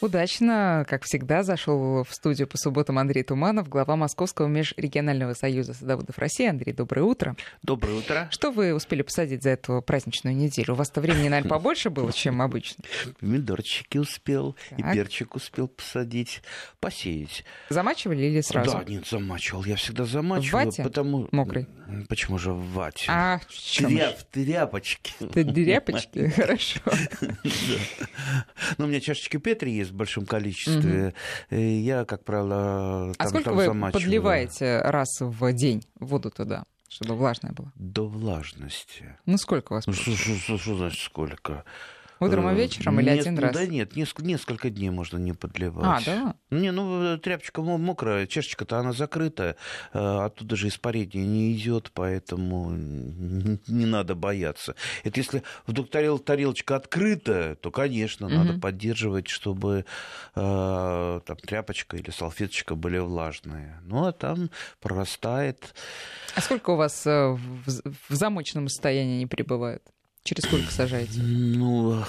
Удачно, как всегда, зашел в студию по субботам Андрей Туманов, глава Московского межрегионального союза садоводов России. Андрей, доброе утро. Доброе утро. Что вы успели посадить за эту праздничную неделю? У вас-то времени, наверное, побольше было, чем обычно. Помидорчики успел, так. и перчик успел посадить, посеять. Замачивали или сразу? Да, нет, замачивал. Я всегда замачивал. В вате? Потому... Мокрый? Почему же в вате? А, Тря... в тряпочке. Тряпочки, хорошо. Ну, у меня чашечки Петри есть в большом количестве. Угу. Я, как правило, там, а сколько там вы замачиваю. подливаете раз в день воду туда? чтобы влажная была? До влажности. Ну, сколько у вас? Ну, что значит сколько? Утром и вечером или нет, один раз? Да нет, несколько, несколько дней можно не подливать. А, да? Не, ну тряпочка мокрая, чашечка-то она закрытая, оттуда же испарение не идет, поэтому не надо бояться. Это если вдруг тарел, тарелочка открытая, то, конечно, угу. надо поддерживать, чтобы э, там тряпочка или салфеточка были влажные. Ну, а там прорастает. А сколько у вас э, в, замоченном состоянии не прибывают? Через сколько сажаете? Ну,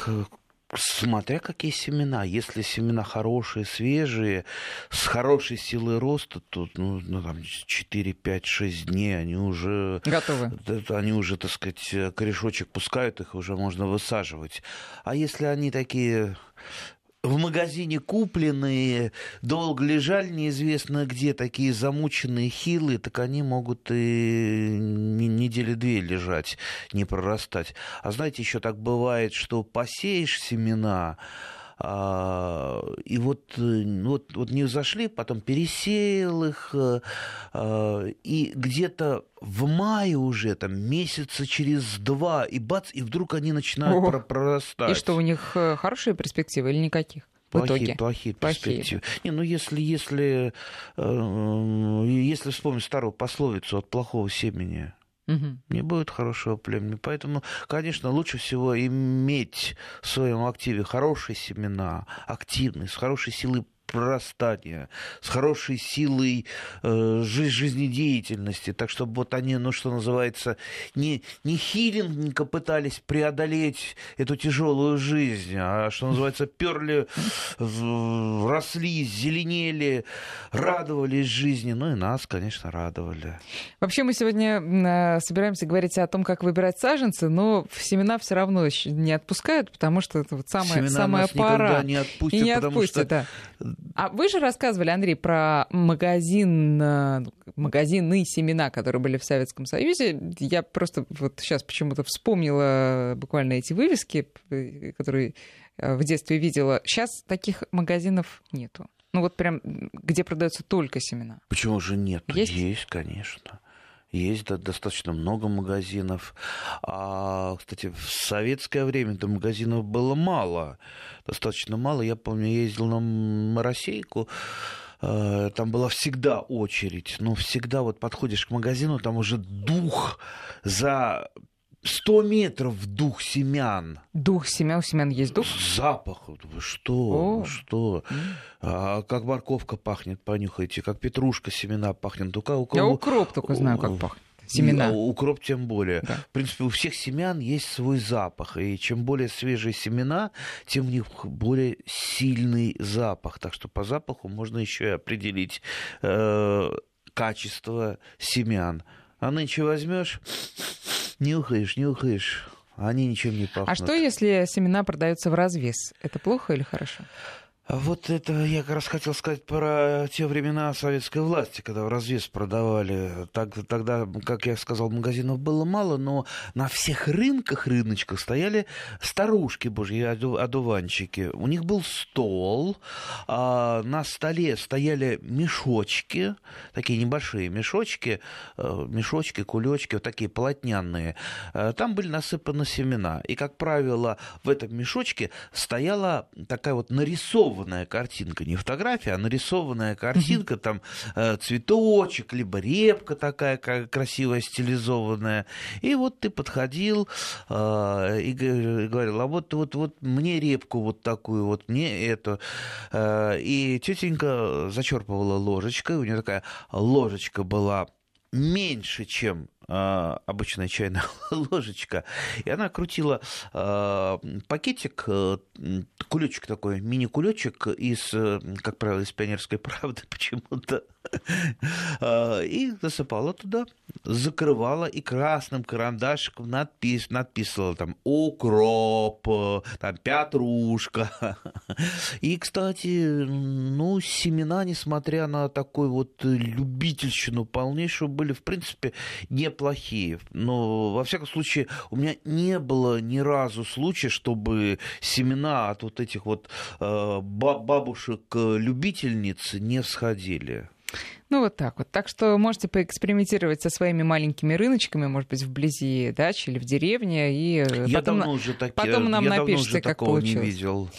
Смотря какие семена. Если семена хорошие, свежие, с хорошей силой роста, то ну, ну, там 4, 5, 6 дней они уже... Готовы. Они уже, так сказать, корешочек пускают, их уже можно высаживать. А если они такие в магазине купленные, долго лежали неизвестно где, такие замученные, хилые, так они могут и недели две лежать, не прорастать. А знаете, еще так бывает, что посеешь семена, и вот, э, вот, вот не взошли, потом пересеял их, э, а, и где-то в мае уже, там, месяца через два, и бац, и вдруг они начинают О, прорастать. И что, у них э, хорошие перспективы или никаких? Плохие, плохие перспективы. Не, ну если, если, если вспомнить старую пословицу от плохого семени, угу. не будет хорошего племени. Поэтому, конечно, лучше всего иметь в своем активе хорошие семена, активные, с хорошей силой прорастания, с хорошей силой э, жизнедеятельности, так чтобы вот они, ну что называется, не, не хилинг пытались преодолеть эту тяжелую жизнь, а что называется, перли, росли, зеленели, радовались жизни, ну и нас, конечно, радовали. Вообще мы сегодня э, собираемся говорить о том, как выбирать саженцы, но семена все равно не отпускают, потому что это вот самая, семена самая нас пора. не отпустят, и не потому отпустят, что да. А вы же рассказывали, Андрей, про магазин, э, магазины семена, которые были в Советском Союзе. Я просто вот сейчас почему-то вспомнила буквально эти вывески, э, которые э, в детстве видела. Сейчас таких магазинов нету. Ну вот прям, где продаются только семена. Почему же нет? Есть, Есть конечно. Есть достаточно много магазинов. А, кстати, в советское время до магазинов было мало. Достаточно мало. Я помню, я ездил на Моросейку, э, там была всегда очередь, но всегда вот подходишь к магазину, там уже дух за 100 метров дух семян. Дух семян, у семян есть дух? Запах. Что? О. Что? А, как морковка пахнет, понюхайте. Как петрушка семена пахнет. У кого... Я укроп только знаю, как пахнет. Семена. И, укроп тем более. Да. В принципе, у всех семян есть свой запах. И чем более свежие семена, тем у них более сильный запах. Так что по запаху можно еще и определить э, качество семян. А нынче возьмешь Нюхаешь, нюхаешь, а они ничем не пахнут. А что, если семена продаются в развес? Это плохо или хорошо? Вот это я как раз хотел сказать про те времена советской власти, когда в развес продавали. Так, тогда, как я сказал, магазинов было мало, но на всех рынках, рыночках стояли старушки божьи, одуванчики. У них был стол, а на столе стояли мешочки, такие небольшие мешочки, э, мешочки, кулечки, вот такие полотняные. Э, там были насыпаны семена. И, как правило, в этом мешочке стояла такая вот нарисованная нарисованная картинка, не фотография, а нарисованная картинка, там э, цветочек, либо репка такая как красивая, стилизованная. И вот ты подходил э, и говорил, а вот, вот, вот мне репку вот такую, вот мне эту. Э, и тетенька зачерпывала ложечкой, у нее такая ложечка была меньше, чем э, обычная чайная ложечка, и она крутила э, пакетик, э, кулечек такой, мини-кулечек из, э, как правило, из пионерской правды почему-то, и засыпала туда, закрывала и красным карандашиком надпис, надписывала там укроп, там петрушка. И, кстати, ну, семена, несмотря на такой вот любительщину полнейшую, были, в принципе, неплохие. Но, во всяком случае, у меня не было ни разу случая, чтобы семена от вот этих вот э, бабушек-любительниц не всходили. Ну, вот так вот. Так что можете поэкспериментировать со своими маленькими рыночками, может быть, вблизи дачи или в деревне, и я потом, давно уже так, потом нам я напишите, уже как получилось. Не видел.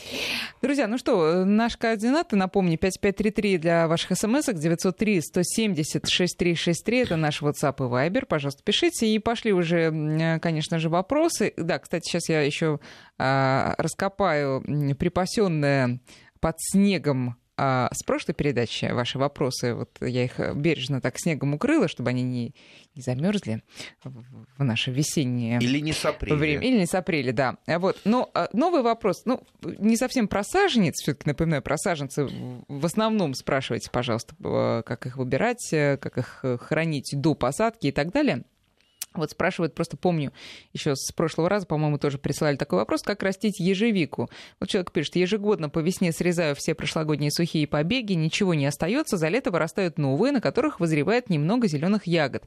Друзья, ну что, наши координаты, напомню, 5533 для ваших смс-ок, 903 170 6363, это наш WhatsApp и Viber, пожалуйста, пишите. И пошли уже, конечно же, вопросы. Да, кстати, сейчас я еще а, раскопаю припасенное под снегом а, с прошлой передачи ваши вопросы, вот я их бережно так снегом укрыла, чтобы они не, не замерзли в наше весеннее Или не сопрели. время. Или не сопрели, да. Вот. Но а, новый вопрос, ну, не совсем про саженец, все-таки напоминаю, про саженцы в основном спрашивайте, пожалуйста, как их выбирать, как их хранить до посадки и так далее. Вот спрашивают, просто помню, еще с прошлого раза, по-моему, тоже присылали такой вопрос, как растить ежевику. Вот человек пишет, ежегодно по весне срезаю все прошлогодние сухие побеги, ничего не остается, за лето вырастают новые, на которых вызревает немного зеленых ягод.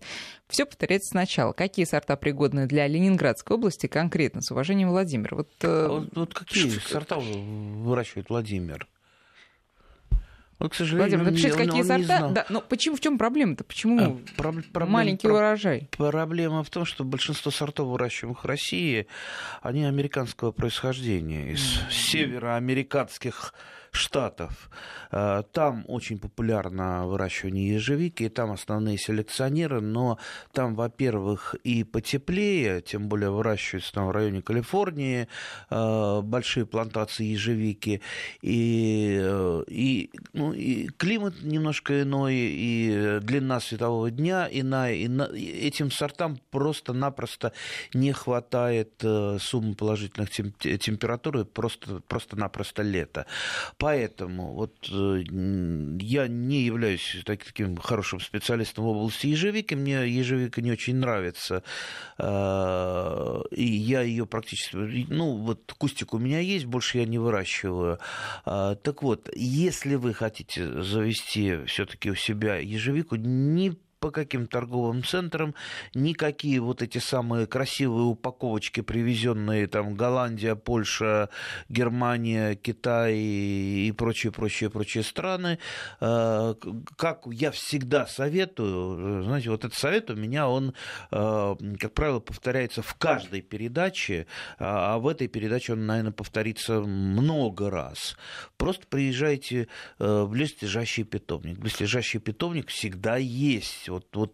Все повторяется сначала. Какие сорта пригодны для Ленинградской области конкретно? С уважением, Владимир. Вот, э, а вот, вот какие сорта выращивает Владимир? Вот, к сожалению, Владимир, напишите, какие он сорта. Да, но почему, в чем проблема-то? Почему а, Про, проблема, маленький про, урожай? Проблема в том, что большинство сортов, выращиваемых в России, они американского происхождения, из mm-hmm. североамериканских штатов. Э, там очень популярно выращивание ежевики, и там основные селекционеры, но там, во-первых, и потеплее, тем более выращиваются там в районе Калифорнии э, большие плантации ежевики, и, э, и, ну, и климат немножко иной, и длина светового дня иная, и на, этим сортам просто-напросто не хватает суммы положительных температур, просто, просто-напросто лето. Поэтому вот я не являюсь таким хорошим специалистом в области ежевики. Мне ежевика не очень нравится. Э, и я ее практически... Ну, вот кустик у меня есть, больше я не выращиваю. Э, так вот, если вы хотите завести все-таки у себя ежевику, не по каким торговым центрам, никакие вот эти самые красивые упаковочки, привезенные там Голландия, Польша, Германия, Китай и прочие, прочие, прочие страны, э, как я всегда советую, знаете, вот этот совет у меня, он, э, как правило, повторяется в каждой передаче, а в этой передаче он, наверное, повторится много раз. Просто приезжайте э, в близлежащий питомник. Близлежащий питомник всегда есть вот, вот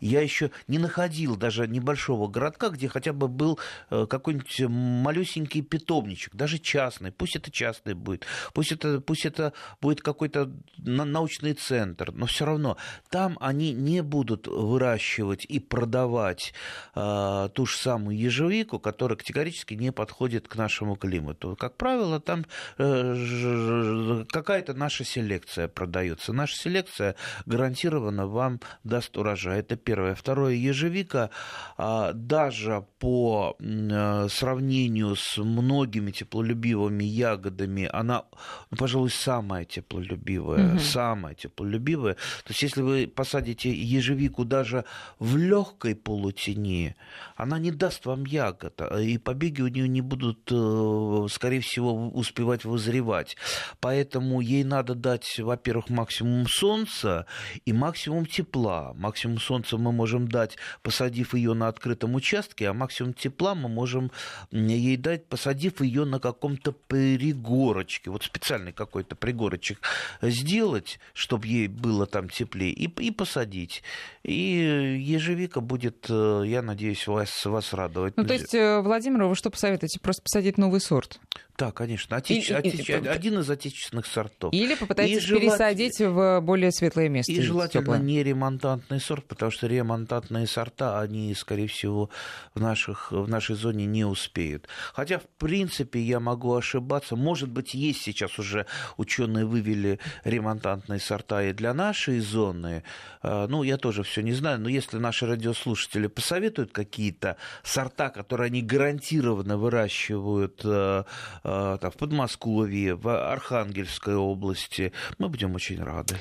я еще не находил даже небольшого городка, где хотя бы был э, какой-нибудь малюсенький питомничек, даже частный. Пусть это частный будет, пусть это, пусть это будет какой-то научный центр, но все равно там они не будут выращивать и продавать э, ту же самую ежевику, которая категорически не подходит к нашему климату. Как правило, там э, какая-то наша селекция продается. Наша селекция гарантированно вам даст урожай. Это первое. Второе, ежевика а, даже по э, сравнению с многими теплолюбивыми ягодами, она, ну, пожалуй, самая теплолюбивая. Угу. Самая теплолюбивая. То есть, если вы посадите ежевику даже в легкой полутени, она не даст вам ягод, а, и побеги у нее не будут, э, скорее всего, успевать вызревать. Поэтому ей надо дать, во-первых, максимум солнца и максимум тепла. Максимум солнца мы можем дать, посадив ее на открытом участке, а максимум тепла мы можем ей дать, посадив ее на каком-то пригорочке. Вот специальный какой-то пригорочек сделать, чтобы ей было там теплее, и, и посадить. И ежевика будет, э, я надеюсь, вас, вас радовать. Ну, то есть, э, Владимир, вы что посоветуете? Просто посадить новый сорт? Да, конечно. Отеч... И- и- отеч- и- Один из отечественных сортов. Или попытайтесь И желать- пересадить в более светлое место. И желательно не ремонтантный сорт, потому что ремонтантные сорта, они, скорее всего, в, наших, в нашей зоне не успеют. Хотя, в принципе, я могу ошибаться. Может быть, есть сейчас уже ученые вывели ремонтантные сорта и для нашей зоны. А, Ну, я тоже все не знаю, но если наши радиослушатели посоветуют какие-то сорта, которые они гарантированно выращивают э, э, там, в Подмосковье, в Архангельской области, мы будем очень рады.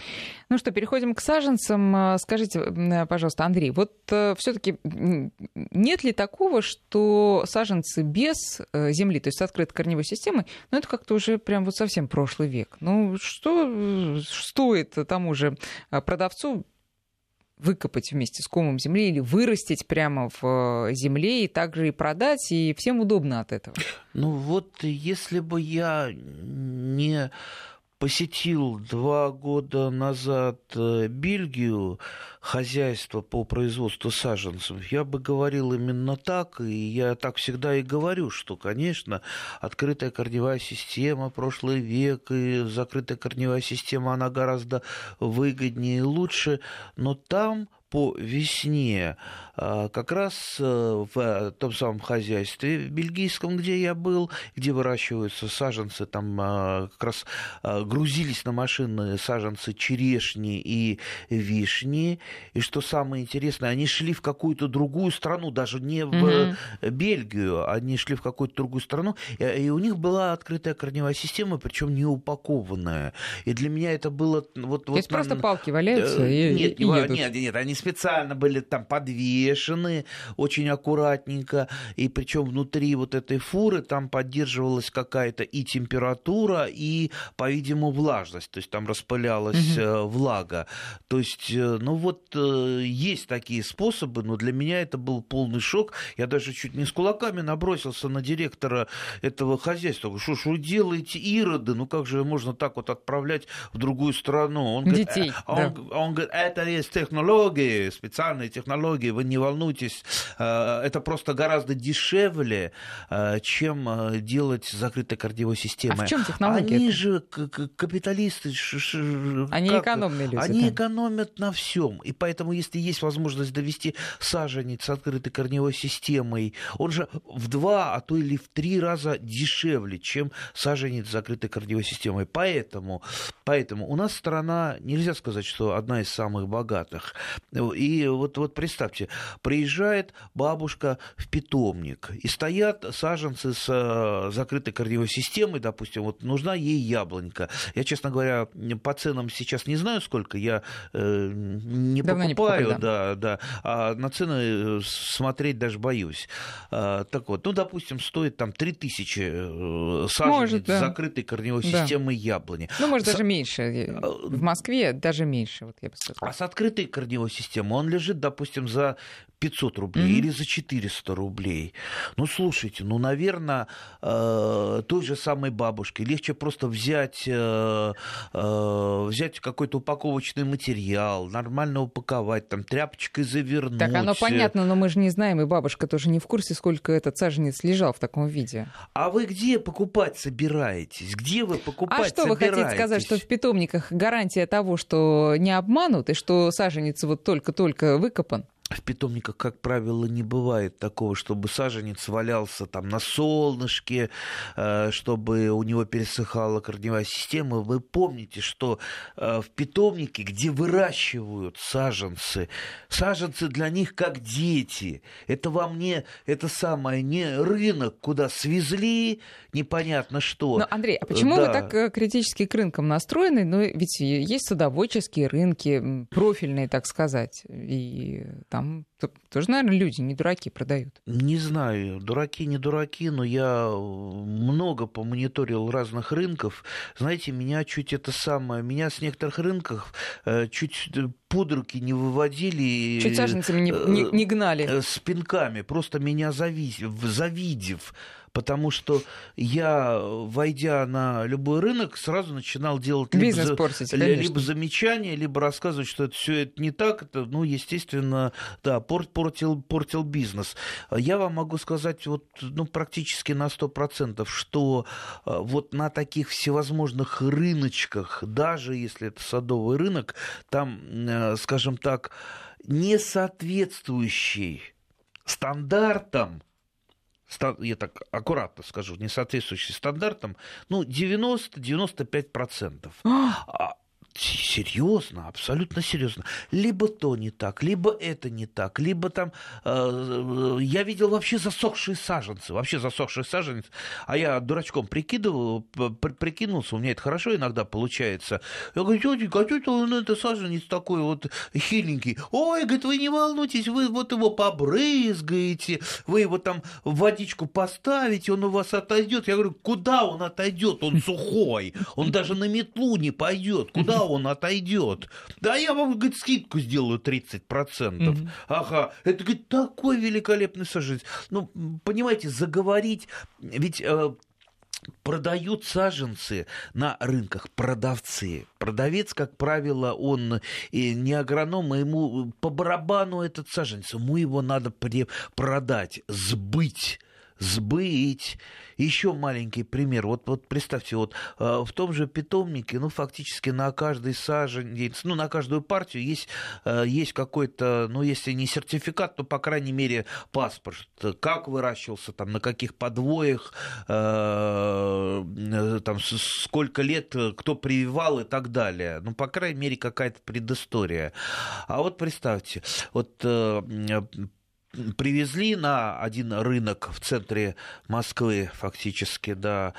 Ну что, переходим к саженцам. А, Скажите, пожалуйста, Андрей, вот все-таки нет ли такого, что саженцы без э, земли, то есть с открытой корневой системой, ну это как-то уже прям вот совсем прошлый век. Ну что э, стоит тому же э, продавцу выкопать вместе с комом земли или вырастить прямо в э, земле и также и продать, и всем удобно от этого. Ну вот, если бы я не посетил два года назад э, Бельгию, хозяйство по производству саженцев, я бы говорил именно так, и я так всегда и говорю, что, конечно, открытая корневая система, прошлый век и закрытая корневая система, она гораздо выгоднее и лучше, но там по весне а, как раз э, в том самом хозяйстве бельгийском, где я был, где выращиваются саженцы, там а, как раз а, грузились на машины саженцы черешни и вишни. И что самое интересное, они шли в какую-то другую страну, даже не в Мгм. Бельгию, они шли в какую-то другую страну, и, у них была открытая корневая система, причем не упакованная. И для меня это было вот, То вот есть просто палки валяются Э, и, нет, и едут. нет, нет, они специально были там подвешены очень аккуратненько, и причем внутри вот этой фуры там поддерживалась какая-то и температура, и, по-видимому, влажность, то есть там распылялась э, влага. То есть, э, ну вот э, есть такие способы, но для меня это был полный шок. Я даже чуть не с кулаками набросился на директора этого хозяйства. Что ж вы делаете, ироды? Ну как же можно так вот отправлять в другую страну? Он говорит, Детей, «А он, да. он говорит, это есть специальные технологии, вы не волнуйтесь, э, это просто гораздо дешевле, э, чем э, делать с закрытой корневой системой. А в чем технология? Они же капиталисты. Они как- экономные люди. Они да. экономят на всем. И поэтому, если есть возможность довести саженец с открытой корневой системой, он же в два, а то или в три раза дешевле, чем саженец с закрытой корневой системой. Поэтому, поэтому у нас страна, нельзя сказать, что одна из самых богатых. И вот, вот представьте, приезжает бабушка в питомник, и стоят саженцы с э, закрытой корневой системой, допустим, вот нужна ей яблонька. Я, честно говоря, по ценам сейчас не знаю, сколько, я э, не Давно не покупаю, покупали, да, да, а на цены э, смотреть даже боюсь. А, так вот, ну, допустим, стоит там 3000 э, саженец Может, да. с закрытой корневой Да. системой яблони. Ну, может, С- даже меньше. В Москве даже меньше, вот я бы сказала. А с открытой корневой системой он лежит, допустим, за 500 рублей Мгм. или за 400 рублей. Ну, слушайте, ну, наверное, э, той же самой бабушке легче просто взять, э, э, взять какой-то упаковочный материал, нормально упаковать, там, тряпочкой завернуть. Так оно понятно, но мы же не знаем, и бабушка тоже не в курсе, сколько этот саженец лежал в таком виде. А вы где покупать собираетесь? Где вы покупать А что вы хотите сказать, что в питомниках гарантия того, что не обманут, и что саженец вот только-только выкопан? В питомниках, как правило, не бывает такого, чтобы саженец валялся там на солнышке, э, чтобы у него пересыхала корневая система. Вы помните, что э, в питомнике, где выращивают саженцы, саженцы для них как дети. Это вам не это самое не рынок, куда свезли непонятно что. Но, Андрей, а почему Да. вы так э, критически к рынкам настроены? Ну, ведь есть садоводческие рынки, профильные, так сказать, и там т- тоже, наверное, люди не дураки продают. Не знаю, дураки, не дураки, но я э, много помониторил разных рынков. Знаете, меня чуть это самое, меня с некоторых рынков э, чуть э, под руки не выводили. Чуть саженцами не, не- не гнали. с пинками, просто меня завис- завидев. Потому что я, войдя на любой рынок, сразу начинал делать Бизнес либо, портить, либо замечания, либо рассказывать, что это все это не так. Это, ну, естественно, да, портил, портил бизнес. Я вам могу сказать вот, ну, практически на 100%, что э, вот на таких всевозможных рыночках, даже если это садовый рынок, там, э, скажем так, не соответствующий стандартам я так аккуратно скажу, не соответствующий стандартам, ну, 90-95%. А Серьезно, абсолютно серьезно. Либо то не так, либо это не так, либо там... Э, я видел вообще засохшие саженцы, вообще засохшие саженцы. А я дурачком прикидывал, при, прикинулся, у меня это хорошо иногда получается. Я говорю, тетенька, а тетя, ну, это саженец такой вот хиленький. Ой, говорит, вы не волнуйтесь, вы вот его побрызгаете, вы его там в водичку поставите, он у вас отойдет. Я говорю, куда он отойдет? Он сухой, он даже на метлу не пойдет. Куда он отойдет. Да я вам, говорит, скидку сделаю 30%. Mm-hmm. Ага, это, говорит, такой великолепный саженец. Ну, понимаете, заговорить, ведь э, продают саженцы на рынках продавцы. Продавец, как правило, он не агроном, а ему по барабану этот саженец, ему его надо продать, сбыть сбыть. Еще маленький пример. Вот, вот представьте, вот э, в том же питомнике, ну, фактически на каждый саженец, ну, на каждую партию есть, э, есть какой-то, ну, если не сертификат, то, по крайней мере, паспорт. Как выращивался, там, на каких подвоях, э, там, сколько лет, кто прививал и так далее. Ну, по крайней мере, какая-то предыстория. А вот представьте, вот привезли на один рынок в центре Москвы фактически, да,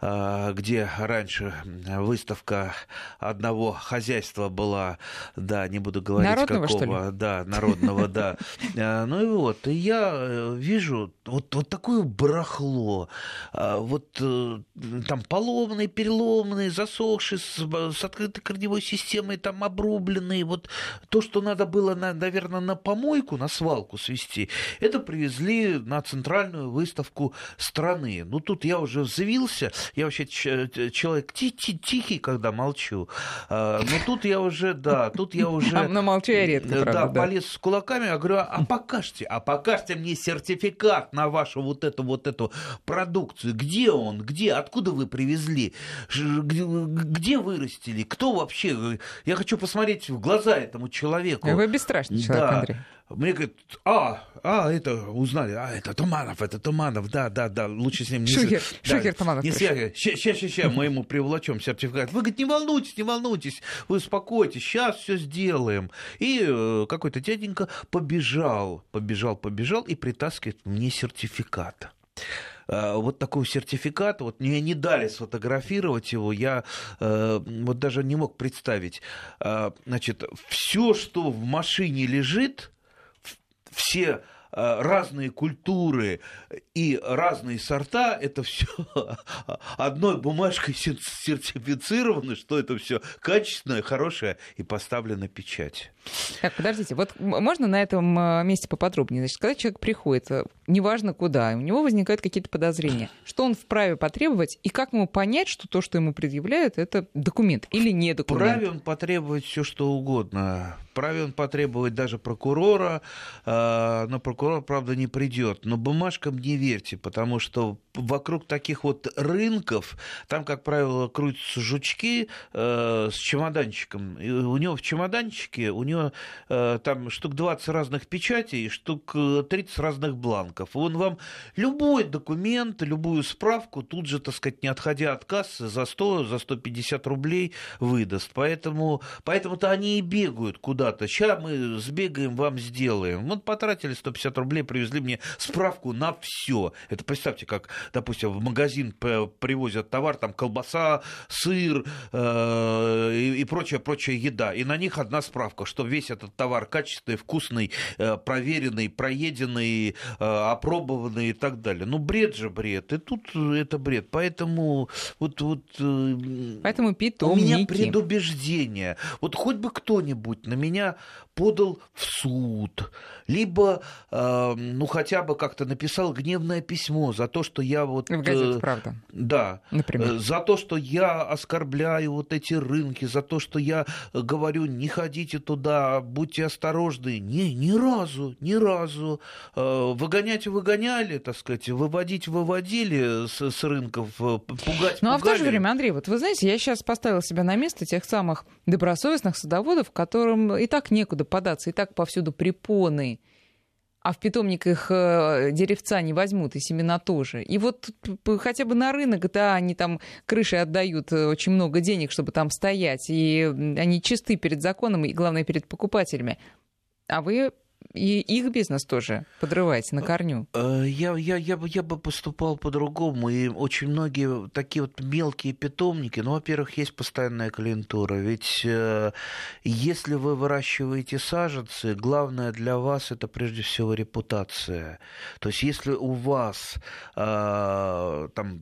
где раньше выставка одного хозяйства была, да, не буду говорить народного, какого, да, народного, да. А, ну и вот, и я э, вижу вот, вот такое барахло, вот э, там поломные, переломные, засохшие, с, с открытой корневой системой, там обрубленные, вот то, что надо было, наверное, на помойку, на свалку свести, это привезли на центральную выставку страны. Ну, тут я уже взвился, я вообще человек тихий, когда молчу. А, но тут я уже, да, тут я уже... Но молчу я редко, Да, полез с кулаками, я говорю, а покажьте, а покажьте мне сертификат на вашу вот эту вот эту продукцию. Где он? Где? Откуда вы привезли? Где вырастили? Кто вообще? Я хочу посмотреть в глаза этому человеку. Вы бесстрашный человек, да. Андрей. Мне говорят, а, а, это узнали, а, это Туманов, это Туманов, да, да, да, лучше с ним не... Шухер, да, Шухер Туманов. Не связывай, сейчас, сейчас, сейчас, мы ему приволочем сертификат. Вы, говорит, не волнуйтесь, не волнуйтесь, вы успокойтесь, сейчас все сделаем. И э, какой-то дяденька побежал, побежал, побежал и притаскивает мне сертификат э, вот такой сертификат, вот мне не дали сфотографировать его, я э, вот даже не мог представить. Э, значит, все, что в машине лежит, все э, разные культуры и разные сорта, это все одной бумажкой сертифицировано, что это все качественное, хорошее и поставлена печать. Так, подождите, вот можно на этом э, месте поподробнее? Значит, когда человек приходит, э, неважно куда, у него возникают какие-то подозрения, что он вправе потребовать, и как ему понять, что то, что ему предъявляют, это документ или не документ? Вправе он потребовать все, что угодно. Вправе он потребовать даже прокурора, э, но прокурор, правда, не придет. Но бумажкам не верьте, потому что вокруг таких вот рынков, там, как правило, крутятся жучки с чемоданчиком. И у него в чемоданчике, у него э, там штук 20 разных печатей, штук 30 э, разных бланков. Он вам любой документ, любую справку тут же, так сказать, не отходя от кассы, за 100, за 150 рублей выдаст. Поэтому, поэтому-то они и бегают куда-то. Сейчас мы сбегаем, вам сделаем. Вот потратили 150 рублей, привезли мне справку на все. Это представьте, как, допустим, в магазин привозят товар, там колбаса, сыр э, и, и прочая, прочая еда. И на них одна справка, что весь этот товар качественный, вкусный, э, проверенный, проеденный, э, опробованный и так далее. Ну, бред же бред. И тут это бред. Поэтому вот... вот э, Поэтому питомники. У меня предубеждение. Вот хоть бы кто-нибудь на меня меня подал в суд, либо, э, ну, хотя бы как-то написал гневное письмо за то, что я вот... В газете «Правда». Да. Например. За то, что я оскорбляю вот эти рынки, за то, что я говорю, не ходите туда, будьте осторожны. Не, ни разу, ни разу. Выгонять выгоняли, так сказать, выводить выводили с, с рынков, пугать Ну, а пугали. в то же время, Андрей, вот вы знаете, я сейчас поставила себя на место тех самых добросовестных садоводов, которым и так некуда податься, и так повсюду препоны, а в питомник их э, деревца не возьмут, и семена тоже. И вот хотя бы на рынок, да, они там крыши отдают э, очень много денег, чтобы там стоять, и они чисты перед законом, и, главное, перед покупателями. А вы и их бизнес тоже подрываете на корню. Э, я, я, я, бы, я бы поступал по-другому. И очень многие такие вот мелкие питомники, ну, во-первых, есть постоянная клиентура. Ведь э, если вы выращиваете саженцы, главное для вас это прежде всего репутация. То есть если у вас э, там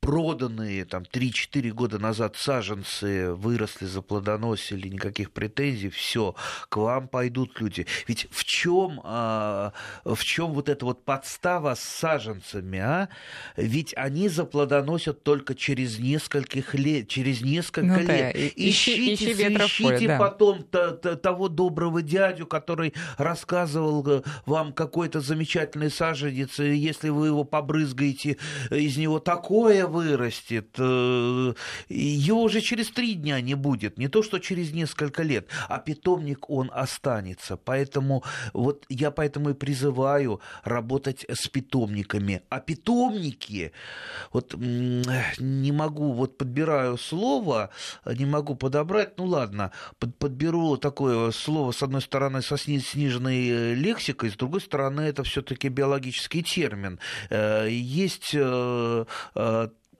проданные там 3-4 года назад саженцы выросли, заплодоносили, никаких претензий, все, к вам пойдут люди. Ведь в чем, а, в чем вот эта вот подстава с саженцами, а? Ведь они заплодоносят только через нескольких лет, через несколько ну, лет. Да. Ищите, ищи, ищите да. потом того доброго дядю, который рассказывал э, вам какой-то замечательный саженец, если вы его побрызгаете, из него такое вырастет, э, его уже через три дня не будет, не то что через несколько лет, а питомник он останется. Поэтому вот я поэтому и призываю работать с питомниками. А питомники, вот не могу, вот подбираю слово, не могу подобрать, ну ладно, под, подберу такое слово, с одной стороны, со сниженной э, лексикой, с другой стороны, это все-таки биологический термин. Э, есть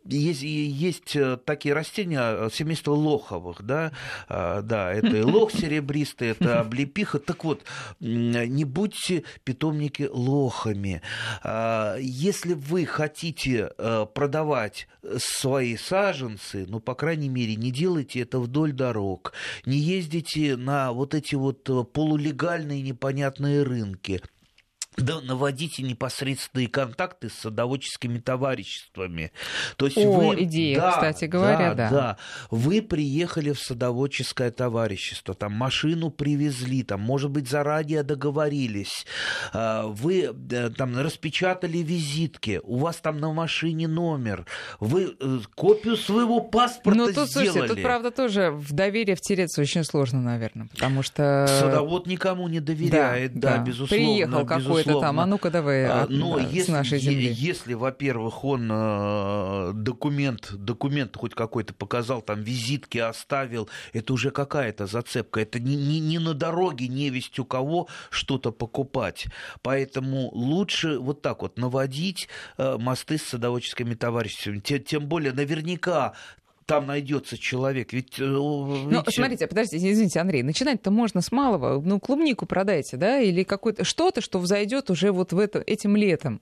есть, есть э, такие растения э, семейства лоховых, да, а, да, это и лох серебристый, это облепиха. Так вот, не будьте питомники лохами. А, если вы хотите э, продавать свои саженцы, ну, по крайней мере, не делайте это вдоль дорог, не ездите на вот эти вот полулегальные непонятные рынки да, наводите непосредственные контакты с садоводческими товариществами. То есть О, вы, идея, да, кстати говоря, да, да. да. Вы приехали в садоводческое товарищество, там машину привезли, там, может быть, заранее договорились, а, вы э, там распечатали визитки, у вас там на машине номер, вы э, копию своего паспорта ну, тут, сделали. Слушайте, тут, правда, тоже в доверие втереться очень сложно, наверное, потому что... Садовод никому не доверяет, да, да, да. безусловно. Приехал какой-то это там, а ну-ка давай а, Но да, если, с нашей земли. Если, во-первых, он э, документ, документ хоть какой-то показал, там визитки оставил, это уже какая-то зацепка. Это не, не, не на дороге, не весть у кого что-то покупать. Поэтому лучше вот так вот наводить э, мосты с садоводческими товариществами. Тем более наверняка там найдется человек. Ведь, э, ну. Ну, смотрите, подождите, извините, Андрей, начинать-то можно с малого. Ну, клубнику продайте, да, или какое-то что-то, что взойдет уже вот в это, этим летом.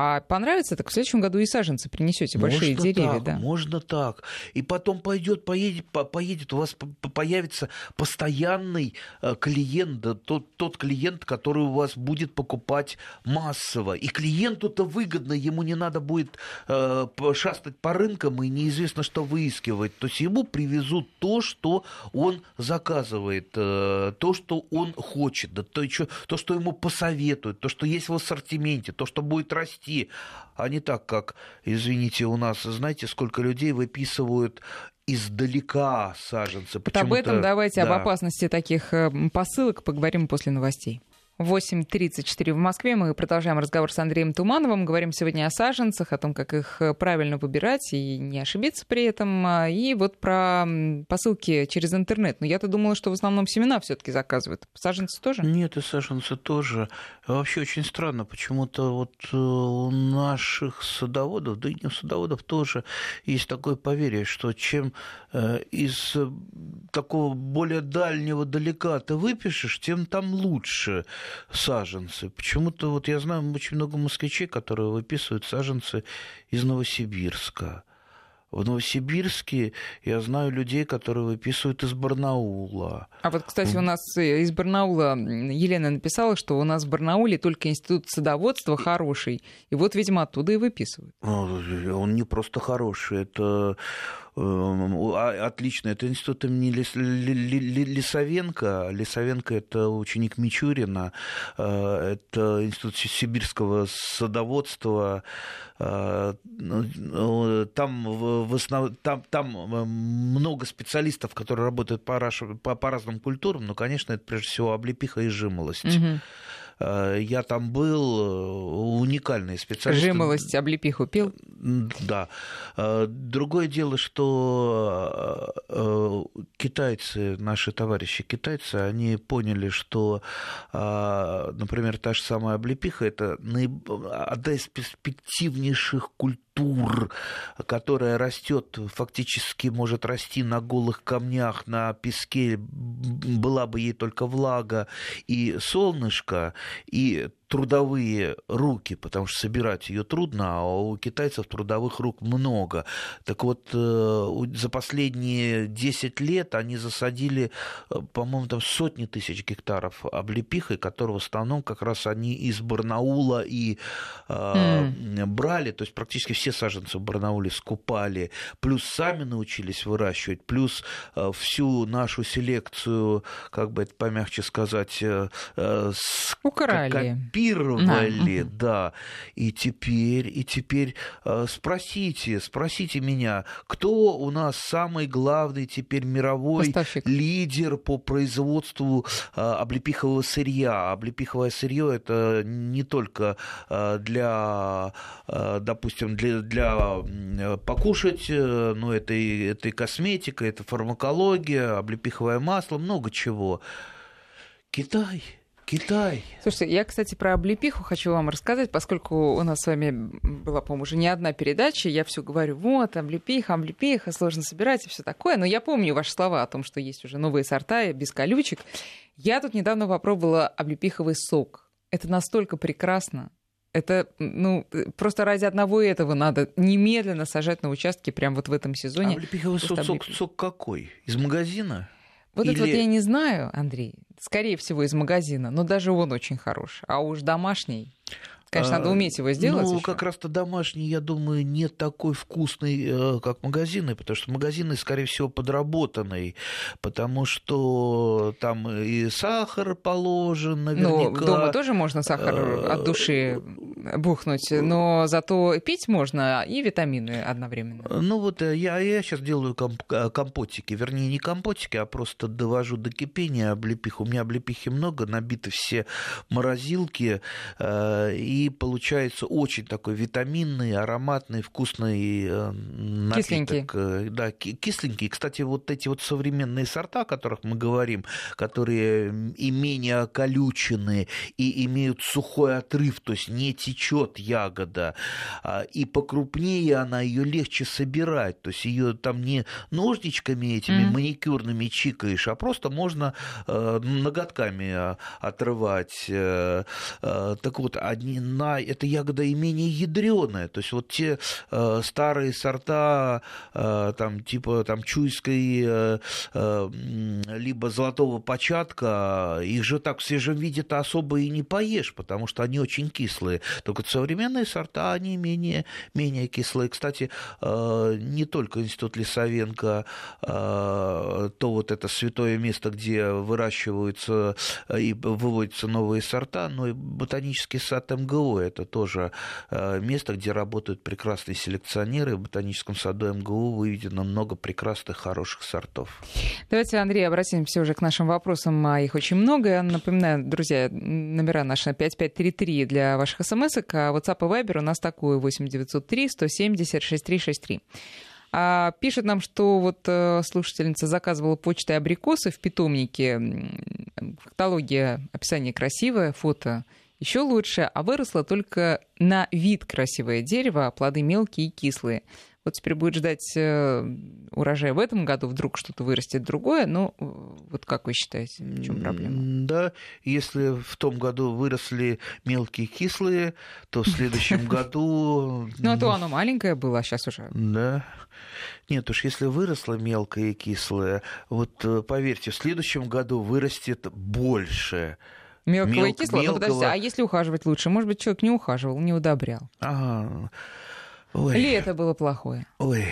А понравится, так в следующем году и саженцы принесете большие можно деревья. Так, да. Можно так. И потом пойдет, поедет, поедет, у вас появится постоянный э, клиент, да, тот, тот клиент, который у вас будет покупать массово. И клиенту-то выгодно, ему не надо будет э, шастать по рынкам и неизвестно, что выискивать. То есть ему привезут то, что он заказывает, э, то, что он хочет, да, то, то, что ему посоветуют, то, что есть в ассортименте, то, что будет расти расти, а не так, как, извините, у нас, знаете, сколько людей выписывают издалека саженцы. Вот об этом давайте, да. об опасности таких э, посылок поговорим после новостей. 8.34 в Москве. Мы продолжаем разговор с Андреем Тумановым. Говорим сегодня о саженцах, о том, как их э, правильно выбирать и не ошибиться при этом. А, и вот про посылки через интернет. Но я-то думала, что в основном семена все таки заказывают. Саженцы тоже? Нет, и саженцы тоже. Вообще очень странно. Почему-то вот э, у наших садоводов, да и не у садоводов тоже есть такое поверье, что чем э, из такого более дальнего далека ты выпишешь, тем там лучше саженцы. Почему-то вот я знаю очень много москвичей, которые выписывают саженцы из Новосибирска. В Новосибирске я знаю людей, которые выписывают из Барнаула. А вот, кстати, у нас из Барнаула Елена написала, что у нас в Барнауле только институт садоводства хороший. И вот, видимо, оттуда и выписывают. Он не просто хороший, это отлично. Это институт имени Лисовенко. Лисовенко – это ученик Мичурина. Э, это институт сибирского садоводства. Э, ну, там, в основ... там, там э, много специалистов, которые работают по, по, по разным культурам, но, конечно, это прежде всего облепиха и жимолость. Угу. Э, я там был, э, уникальный специалист. Жимолость облепиху пил? Да. Э, другое дело, что китайцы, наши товарищи китайцы, они поняли, что, например, та же самая облепиха – это одна из перспективнейших культур тур, которая растет, фактически может расти на голых камнях, на песке, была бы ей только влага и солнышко, и трудовые руки, потому что собирать ее трудно, а у китайцев трудовых рук много. Так вот, э, за последние 10 лет они засадили, э, по-моему, там сотни тысяч гектаров облепихой, которые в основном как раз они из Барнаула и mm. брали, то есть практически все саженцы в Барнауле скупали, плюс сами научились выращивать, плюс всю нашу селекцию, как бы это помягче сказать, Украли оккупировали, да. да. И теперь, и теперь э, спросите, спросите меня, кто у нас самый главный теперь мировой Поставщик. лидер по производству э, облепихового сырья? Облепиховое сырье это не только э, для, допустим, для, для покушать, но это и, это и косметика, это фармакология, облепиховое масло, много чего. Китай. Китай. Слушайте, я, кстати, про облепиху хочу вам рассказать, поскольку у нас с вами была, по-моему, уже не одна передача, я все говорю, вот, облепиха, облепиха, сложно собирать и все такое, но я помню ваши слова о том, что есть уже новые сорта без колючек. Я тут недавно попробовала облепиховый сок. Это настолько прекрасно. Это, ну, просто ради одного этого надо немедленно сажать на участке прямо вот в этом сезоне. Облепиховый сок, сок, сок какой? Из магазина? Вот Или... это вот я не знаю, Андрей. Скорее всего, из магазина, но даже он очень хорош. А уж домашний. Конечно, надо а, уметь его сделать. Ну, как раз-то домашний, я думаю, не такой вкусный, э, как магазины, потому что магазины, скорее всего, подработанный, потому что там и сахар положен, ну, наверняка. Ну, дома тоже можно сахар э, от души бухнуть, но зато пить можно и витамины одновременно. Ну вот э, я, я сейчас делаю компотики, вернее, не компотики, а просто довожу до кипения облепиху. У меня облепихи много, набиты все морозилки, и получается очень такой витаминный, ароматный, вкусный э, напиток. Кисленький. Э, да, кисленький. Кстати, вот эти вот современные сорта, о которых мы говорим, которые и менее околючены, и имеют сухой отрыв, то есть не течет ягода, а, и покрупнее она, ее легче собирать, то есть ее там не ножничками этими mm-hmm. маникюрными чикаешь, а просто можно э, ноготками отрывать. Так вот, одни на эта ягода и менее ядреная. То есть вот те э, старые сорта, э, там, типа там, чуйской, э, э, либо золотого початка, их же так в свежем виде-то особо и не поешь, потому что они очень кислые. Только современные сорта, они менее, менее кислые. Кстати, э, не только Институт Лисовенко, э, то вот это святое место, где выращиваются и выводятся новые сорта, но и ботанический сад МГУ. Это тоже э, место, где работают прекрасные селекционеры. В ботаническом саду МГУ выведено много прекрасных, хороших сортов. Давайте, Андрей, обратимся уже к нашим вопросам. А их очень много. Я напоминаю, друзья, номера наши 5533 для ваших смс а WhatsApp и Viber у нас такой 8903 170 6363. А, пишет нам, что вот э, слушательница заказывала почтой абрикосы в питомнике. Каталогия, описание красивое, фото еще лучше, а выросло только на вид красивое дерево, а плоды мелкие и кислые. Вот теперь будет ждать э, урожая в этом году, вдруг что-то вырастет другое. Ну, вот как вы считаете, в чем проблема? Да, если в том году выросли мелкие кислые, то в следующем году... Ну, а то оно маленькое было, а сейчас уже... Да. Нет уж, если выросло мелкое и кислое, вот э, поверьте, в следующем году вырастет больше. Мелкого Мел... и кислого? Мелкого... Ну, подождите, а если ухаживать лучше? Может быть, человек не ухаживал, не удобрял? Ага. Ой. Или это было плохое? Ой,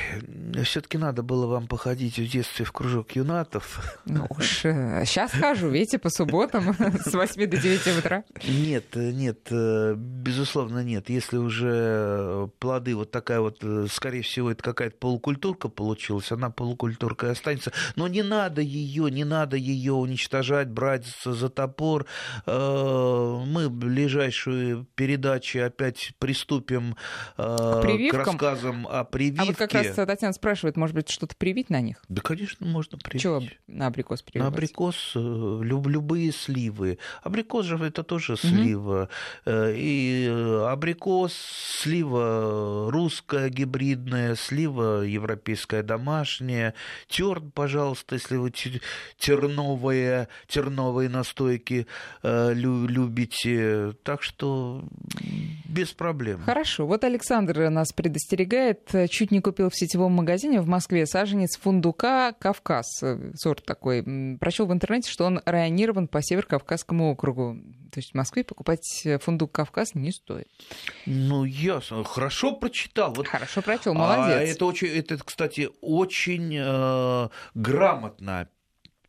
все-таки надо было вам походить в детстве в кружок юнатов. Ну уж, сейчас э, хожу, видите, по субботам с 8 до 9 утра. Нет, нет, э, безусловно, нет. Если уже плоды, вот такая вот, э, скорее всего, это какая-то полукультурка получилась, она полукультуркой останется. Но не надо ее, не надо ее уничтожать, брать за топор. Мы ближайшую передачу опять приступим Привет прививкам. к рассказам о прививке. А вот как раз Татьяна спрашивает, может быть, что-то привить на них? Да, конечно, можно привить. Чего на абрикос прививать? На абрикос э, люб, любые сливы. Абрикос же это тоже слива. Угу. И э, абрикос, слива русская гибридная, слива европейская домашняя. Терн, пожалуйста, если вы терновые, терновые настойки любите. Так что без проблем. Хорошо. Вот Александр нас предостерегает. Чуть не купил в сетевом магазине в Москве саженец фундука «Кавказ». Сорт такой. Прочел в интернете, что он районирован по Северо-Кавказскому округу. То есть в Москве покупать фундук «Кавказ» не стоит. Ну, ясно. Хорошо прочитал. Вот. Хорошо прочел, молодец. А это, очень, это, кстати, очень э, грамотно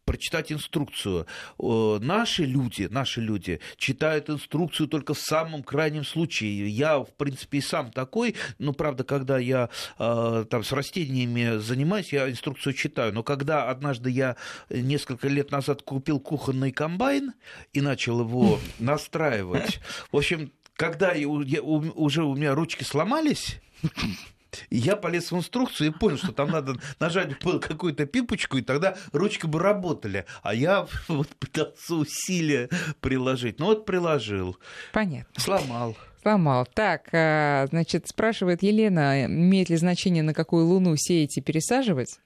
прочитать инструкцию. Наши люди, наши люди читают инструкцию только в самом крайнем случае. Я, в принципе, и сам такой, но, правда, когда я э, там с растениями занимаюсь, я инструкцию читаю. Но когда однажды я несколько лет назад купил кухонный комбайн и начал его настраивать, в общем, когда уже у меня ручки сломались, я полез в инструкцию и понял, что там надо нажать какую-то пипочку, и тогда ручки бы работали. А я вот пытался усилия приложить. Ну вот приложил. Понятно. Сломал. Сломал. Так, а, значит, спрашивает Елена, имеет ли значение, на какую луну сеять и пересаживать?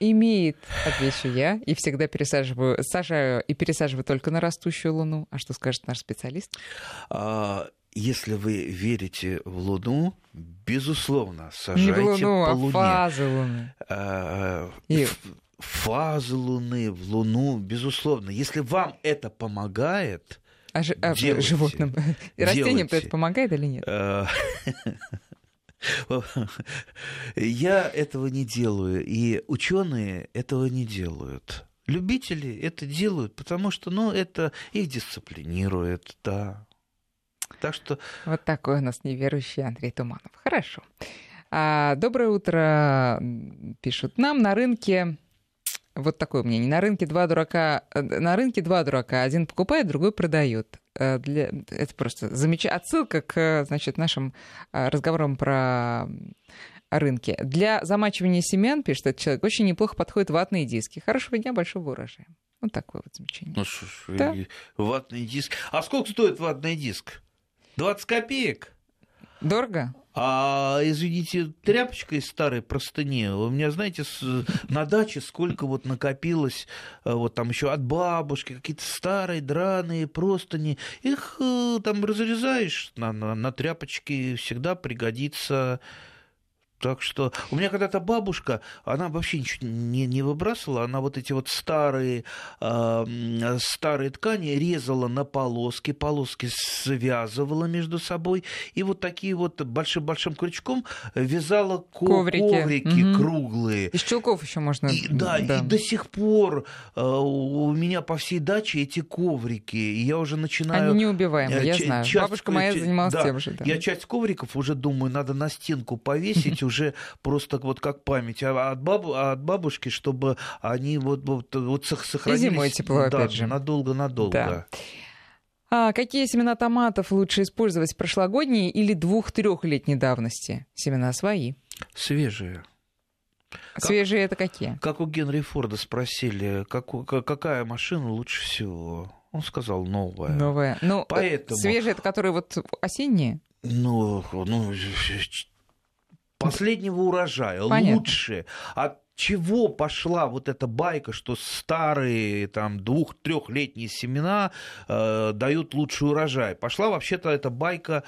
Имеет, отвечу я, и всегда пересаживаю, сажаю и пересаживаю только на растущую луну. А что скажет наш специалист? А, если вы верите в Луну, безусловно, сажайте Не в Луну, по а Луне. фазы Луны. А, И... Фазы Луны, в Луну, безусловно. Если вам это помогает, а, ж, а делайте, животным, растениям это помогает или нет? А, я этого не делаю, и ученые этого не делают. Любители это делают, потому что, ну, это их дисциплинирует, да. Так что... Вот такой у нас неверующий Андрей Туманов. Хорошо. А, доброе утро, пишут нам. На рынке вот такое мнение. На рынке два дурака, на рынке два дурака. Один покупает, другой продает. Э, для... Это просто замечательно. Отсылка к значит, нашим а, разговорам про рынки. Для замачивания семян, пишет этот человек, очень неплохо подходят ватные диски. Хорошего дня, большого урожая. Вот такое вот замечание. Ну ж, да? ватный диск. А сколько стоит ватный диск? 20 копеек. Дорого? А, извините, тряпочка из старой простыни. У меня, знаете, с, на даче сколько вот накопилось, э, вот там еще от бабушки, какие-то старые драные простыни. Их э, там разрезаешь на, на, на тряпочке, всегда пригодится. Так что у меня когда-то бабушка, она вообще ничего не, не выбрасывала, она вот эти вот старые, э, старые ткани резала на полоски, полоски связывала между собой, и вот такие вот большим-большим крючком вязала коврики, коврики угу. круглые. Из чулков еще можно. И, да, да, и до сих пор э, у меня по всей даче эти коврики, и я уже начинаю... Они неубиваемые, я знаю. Бабушка моя занималась да, тем же. Да. Я часть ковриков уже думаю, надо на стенку повесить, уже просто вот как память а от, бабу, а от бабушки, чтобы они вот, вот, вот сохранились. И зимой тепло, да, опять же. Надолго-надолго. Да. А какие семена томатов лучше использовать, прошлогодние или двух-трехлетней давности? Семена свои. Свежие. Свежие это какие? Как у Генри Форда спросили, как, какая машина лучше всего? Он сказал новая. Новая. Ну, Поэтому... свежие это которые вот осенние? Ну, ну последнего урожая, Понятно. лучшие. От чего пошла вот эта байка, что старые там двух-трехлетние семена э, дают лучший урожай? Пошла вообще-то эта байка,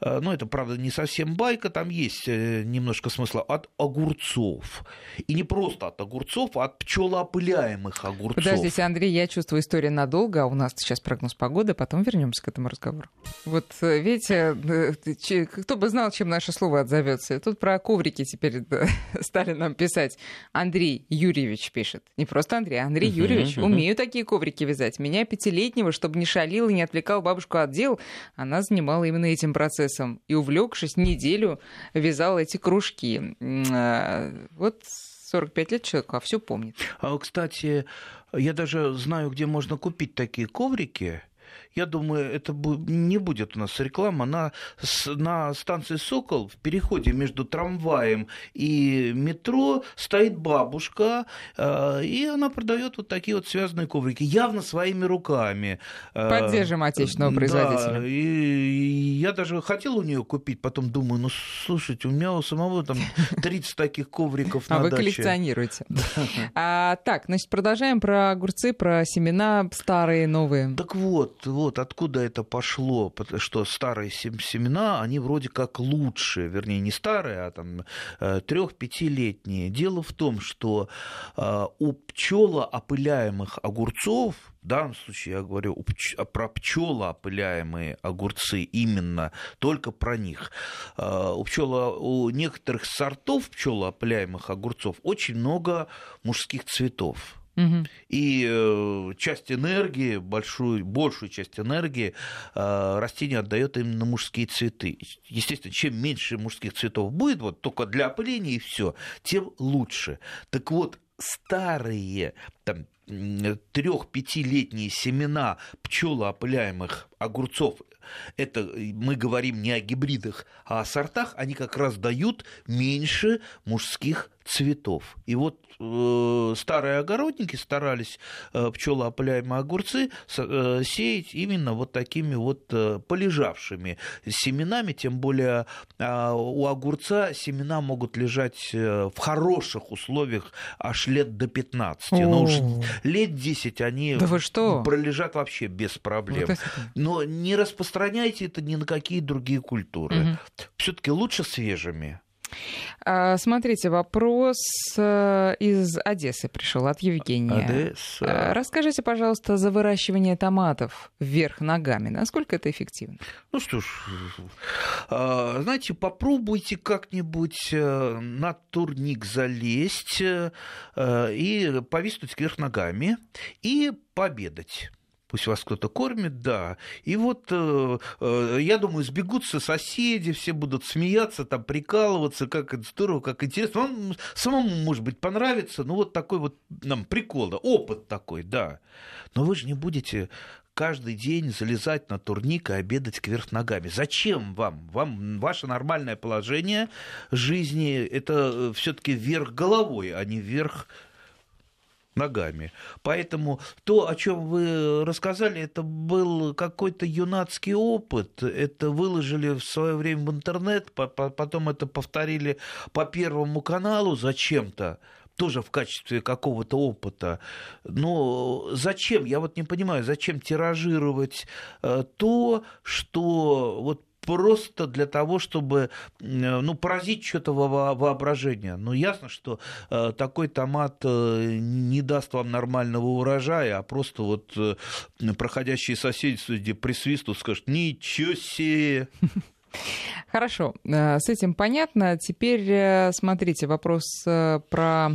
э, ну это правда не совсем байка, там есть э, немножко смысла, от огурцов. И не просто от огурцов, а от пчелоопыляемых огурцов. Подождите, Андрей, я чувствую историю надолго, а у нас сейчас прогноз погоды, потом вернемся к этому разговору. Вот э, видите, э, кто бы знал, чем наше слово отзовется. Тут про коврики теперь стали нам писать. Андрей Юрьевич пишет. Не просто Андрей, а Андрей uh-huh, Юрьевич. Uh-huh. Умею такие коврики вязать. Меня пятилетнего, чтобы не шалил и не отвлекал бабушку от дел, она занимала именно этим процессом. И, увлекшись, неделю вязала эти кружки. А, вот 45 лет человеку, а все помнит. А, кстати, я даже знаю, где можно купить такие коврики. Я думаю, это не будет у нас реклама. На, на станции «Сокол» в переходе между трамваем и метро стоит бабушка, э, и она продает вот такие вот связанные коврики, явно своими руками. Э, Поддержим отечественного производителя. Да, и я даже хотел у нее купить, потом думаю, ну, слушайте, у меня у самого там 30 таких ковриков на А вы коллекционируете. А, так, значит, продолжаем про огурцы, про семена старые, новые. Так вот, вот вот откуда это пошло, что старые семена, они вроде как лучше, вернее, не старые, а там э, трех-пятилетние. Дело в том, что э, у пчелоопыляемых огурцов, в данном случае я говорю про пчелоопыляемые огурцы, именно только про них. Э, у, пчело, у некоторых сортов пчелоопыляемых огурцов очень много мужских цветов. Угу. И э, часть энергии, большую, большую часть энергии э, растение отдает именно мужские цветы. Естественно, чем меньше мужских цветов будет, вот только для опыления и все, тем лучше. Так вот, старые там, трех-пятилетние семена пчелоопыляемых огурцов, это мы говорим не о гибридах, а о сортах, они как раз дают меньше мужских цветов. И вот э, старые огородники старались э, пчелоопыляемые огурцы э, сеять именно вот такими вот э, полежавшими семенами, тем более э, у огурца семена могут лежать э, в хороших условиях аж лет до 15. О. Но уж лет 10 они да вы что? пролежат вообще без проблем. Вот Но не распространяйте это ни на какие другие культуры. Угу. Все-таки лучше свежими. А, смотрите, вопрос э, из Одессы пришел от Евгения. Одесса. А, расскажите, пожалуйста, за выращивание томатов вверх ногами. Насколько это эффективно? Ну что ж, а, знаете, попробуйте как-нибудь э, на турник залезть э, и повиснуть вверх ногами и пообедать пусть вас кто-то кормит, да. И вот, э, э, я думаю, сбегутся соседи, все будут смеяться, там, прикалываться, как это здорово, как интересно. Вам самому, может быть, понравится, ну, вот такой вот нам прикол, да, опыт такой, да. Но вы же не будете каждый день залезать на турник и обедать кверх ногами. Зачем вам? Вам ваше нормальное положение жизни это э, все-таки вверх головой, а не вверх ногами. Поэтому то, о чем вы рассказали, это был какой-то юнацкий опыт. Это выложили в свое время в интернет, потом это повторили по Первому каналу зачем-то тоже в качестве какого-то опыта. Но зачем, я вот не понимаю, зачем тиражировать э, то, что вот просто для того, чтобы ну, поразить что-то во воображение. Ну, ясно, что э, такой томат э, не даст вам нормального урожая, а просто вот э, проходящие соседи, судя присвистут, скажут, ничего себе. Хорошо, э, с этим понятно. Теперь э, смотрите, вопрос э, про...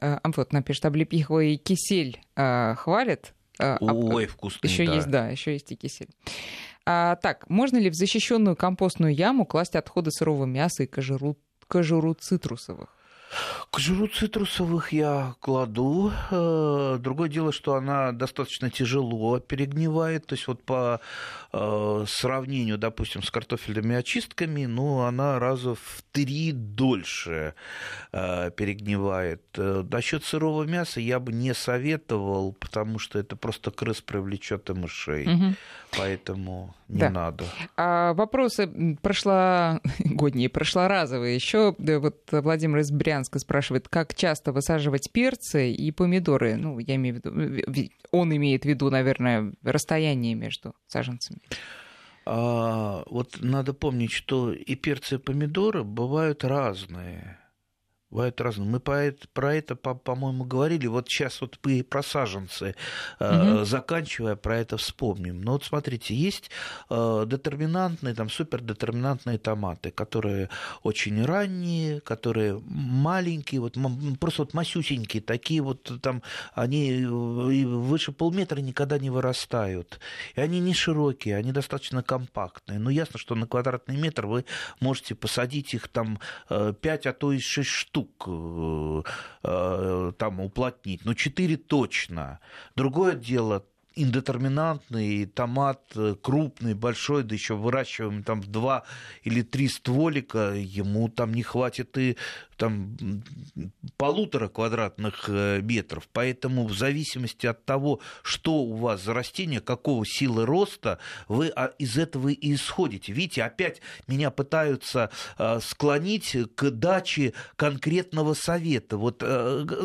Вот, напишет, облепиховый кисель хвалит. А, Ой, вкусный, Еще да. есть, да, еще есть и кисель. А, так, можно ли в защищенную компостную яму класть отходы сырого мяса и кожуру, кожуру цитрусовых? Кожуру цитрусовых я кладу. Э, другое дело, что она достаточно тяжело перегнивает. То есть вот по э, сравнению, допустим, с картофельными очистками, ну, она раза в три дольше э, перегнивает. Насчет сырого мяса я бы не советовал, потому что это просто крыс привлечет и мышей. Угу. Поэтому не да. надо. А вопросы прошла годние, прошлоразовые. Еще вот Владимир из Брянска спрашивает, как часто высаживать перцы и помидоры? Ну, я имею в виду, он имеет в виду, наверное, расстояние между саженцами. А, вот надо помнить, что и перцы, и помидоры бывают разные. Бывают разные. Мы про это, про это по-моему, говорили. Вот сейчас вот мы про саженцы, угу. заканчивая, про это вспомним. Но вот смотрите, есть э, детерминантные, там, супердетерминантные томаты, которые очень ранние, которые маленькие, вот просто вот масюсенькие, такие вот там, они выше полметра никогда не вырастают. И они не широкие, они достаточно компактные. Но ясно, что на квадратный метр вы можете посадить их там 5, а то и 6 штук штук э, э, там уплотнить, но 4 точно. Другое дело, индетерминантный томат э, крупный, большой, да еще выращиваем там два или три стволика, ему там не хватит и там полутора квадратных э, метров. Поэтому в зависимости от того, что у вас за растение, какого силы роста, вы а, из этого и исходите. Видите, опять меня пытаются э, склонить к даче конкретного совета. Вот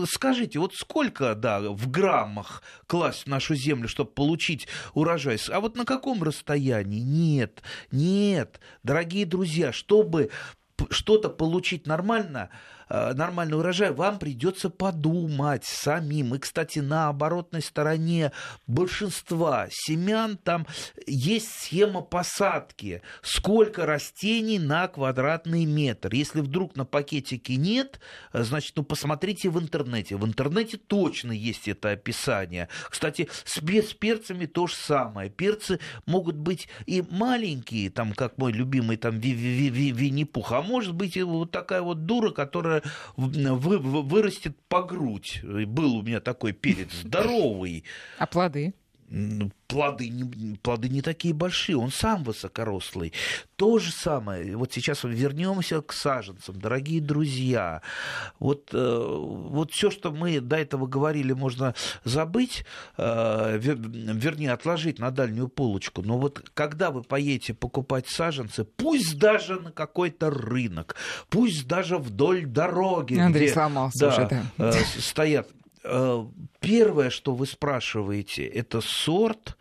скажите, вот сколько, да, в граммах класть в нашу землю, чтобы получить урожай. А вот на каком расстоянии? Нет, нет, дорогие друзья, чтобы что-то получить нормально, нормальный урожай, вам придется подумать самим. И, кстати, на оборотной стороне большинства семян там есть схема посадки. Сколько растений на квадратный метр. Если вдруг на пакетике нет, э, значит, ну посмотрите в интернете. В интернете точно есть это описание. Кстати, с, с перцами то же самое. Перцы могут быть и маленькие, там, как мой любимый там Винни-Пух, а может быть и вот такая вот дура, которая вы, вырастет по грудь. Был у меня такой перец здоровый. А плоды? Плоды не, плоды не такие большие, он сам высокорослый. То же самое, вот сейчас вернемся к саженцам, дорогие друзья. Вот, э, вот все, что мы до этого говорили, можно забыть, э, вернее, отложить на дальнюю полочку. Но вот когда вы поедете покупать саженцы, пусть даже на какой-то рынок, пусть даже вдоль дороги, Андрей где сломался да, уже, да. Э, стоят первое, что вы спрашиваете, это сорт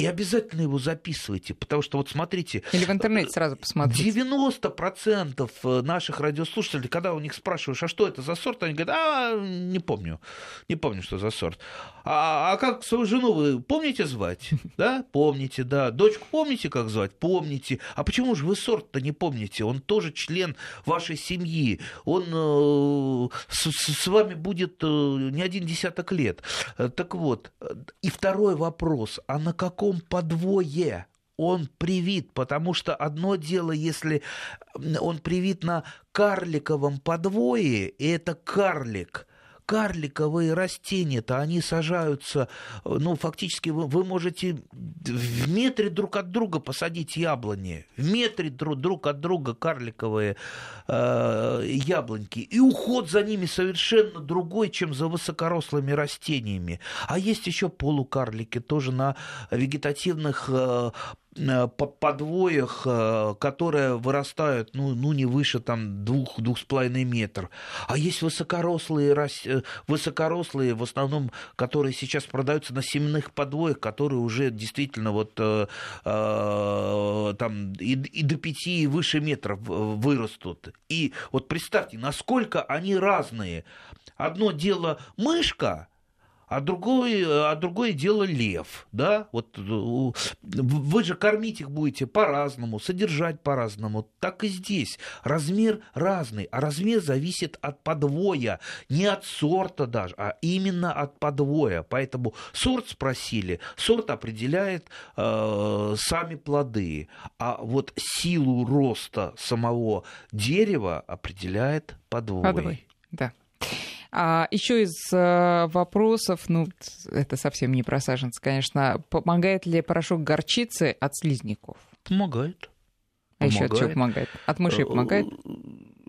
и обязательно его записывайте, потому что вот смотрите... Или в интернете сразу посмотрите. 90% э, наших радиослушателей, когда у них спрашиваешь, а что это за сорт, они говорят, а, не помню, не помню, что за сорт. А, а как свою жену вы помните звать? Да, помните, да. Дочку помните, как звать? Помните. А почему же вы сорт-то не помните? Он тоже член вашей семьи. Он э, с, с вами будет э, не один десяток лет. Э, так вот, и второй вопрос, а на каком каком подвое. Он привит, потому что одно дело, если он привит на карликовом подвое, и это карлик, карликовые растения-то, они сажаются, ну, фактически вы, вы можете в метре друг от друга посадить яблони, в метре друг, друг от друга карликовые э, яблоньки, и уход за ними совершенно другой, чем за высокорослыми растениями. А есть еще полукарлики, тоже на вегетативных э, Э, подвоях, э, которые вырастают ну, ну не выше там двух, двух с половиной метров. А есть высокорослые, э, высокорослые, в основном, которые сейчас продаются на семенных подвоях, которые уже действительно вот э, э, там и, и до пяти и выше метров вырастут. И вот представьте, насколько они разные. Одно дело мышка, а другое, а другое дело лев, да, вот э, вы же кормить их будете по-разному, содержать по-разному, так и здесь, размер разный, а размер зависит от подвоя, не от сорта даже, а именно от подвоя, поэтому сорт спросили, сорт определяет э, сами плоды, а вот силу роста самого дерева определяет подвой. подвой. Да. А еще из э, вопросов, ну, это совсем не про саженцы, конечно, помогает ли порошок горчицы от слизняков? Помогает. А еще от чего помогает? От мышей э, помогает?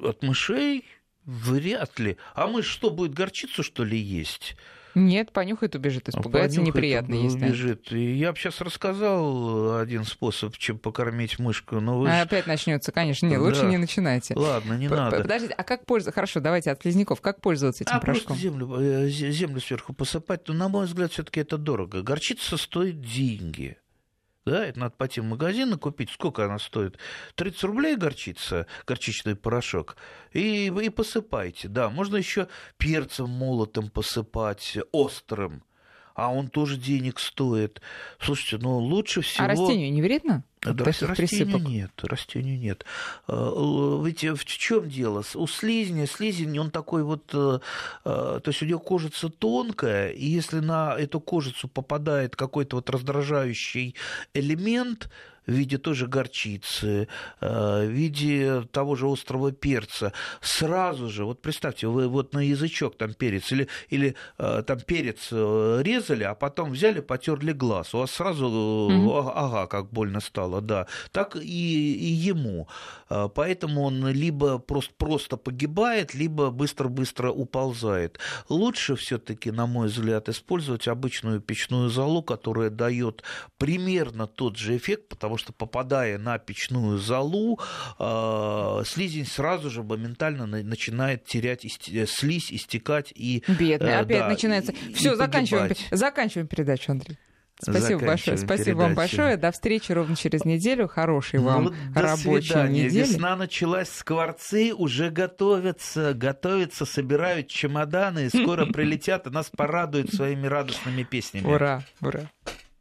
От мышей вряд ли. А мышь что, будет горчицу, что ли, есть? Нет, понюхает, убежит, испугается, понюхает, неприятно есть. Убежит. И я бы сейчас рассказал один способ, чем покормить мышку. Но вы а ж... опять начнется, конечно. Нет, да. лучше не начинайте. Ладно, не П надо. Подождите, а как пользоваться? Хорошо, давайте от слизняков. Как пользоваться этим а порошком? Просто землю, э, землю сверху посыпать. Но, на мой взгляд, все-таки это дорого. Горчица стоит деньги. Да, это надо пойти в магазин и купить. Сколько она стоит? 30 рублей горчица, горчичный порошок. И, и посыпайте. Да, можно еще перцем молотым посыпать, острым а он тоже денег стоит. Слушайте, ну лучше всего... А растению не вредно? Да, растению присыпок? нет, растению нет. А, ведь в чем дело? У слизня, слизень, он такой вот, э, э, то есть у него кожица тонкая, и если на эту кожицу попадает какой-то вот раздражающий элемент, в виде тоже горчицы, э, в виде того же острого перца, сразу же, вот представьте, вы вот на язычок там перец или, или э, там перец э, резали, а потом взяли, потерли глаз, у вас сразу, mm-hmm. ага, как больно стало, да, так и, и ему. Поэтому он либо просто, просто погибает, либо быстро-быстро уползает. Лучше все-таки, на мой взгляд, использовать обычную печную золу, которая дает примерно тот же эффект, потому что попадая на печную золу, э, слизень сразу же моментально начинает терять э, слизь, истекать и... Бедный, э, опять да, начинается. Все, заканчиваем, заканчиваем передачу, Андрей. Спасибо большое. Спасибо передачу. вам большое. До встречи ровно через неделю. Хорошей вам ну, рабочей свидания. недели. Весна началась, скворцы уже готовятся, готовятся, собирают чемоданы, и скоро прилетят и нас порадуют своими радостными песнями. Ура, ура.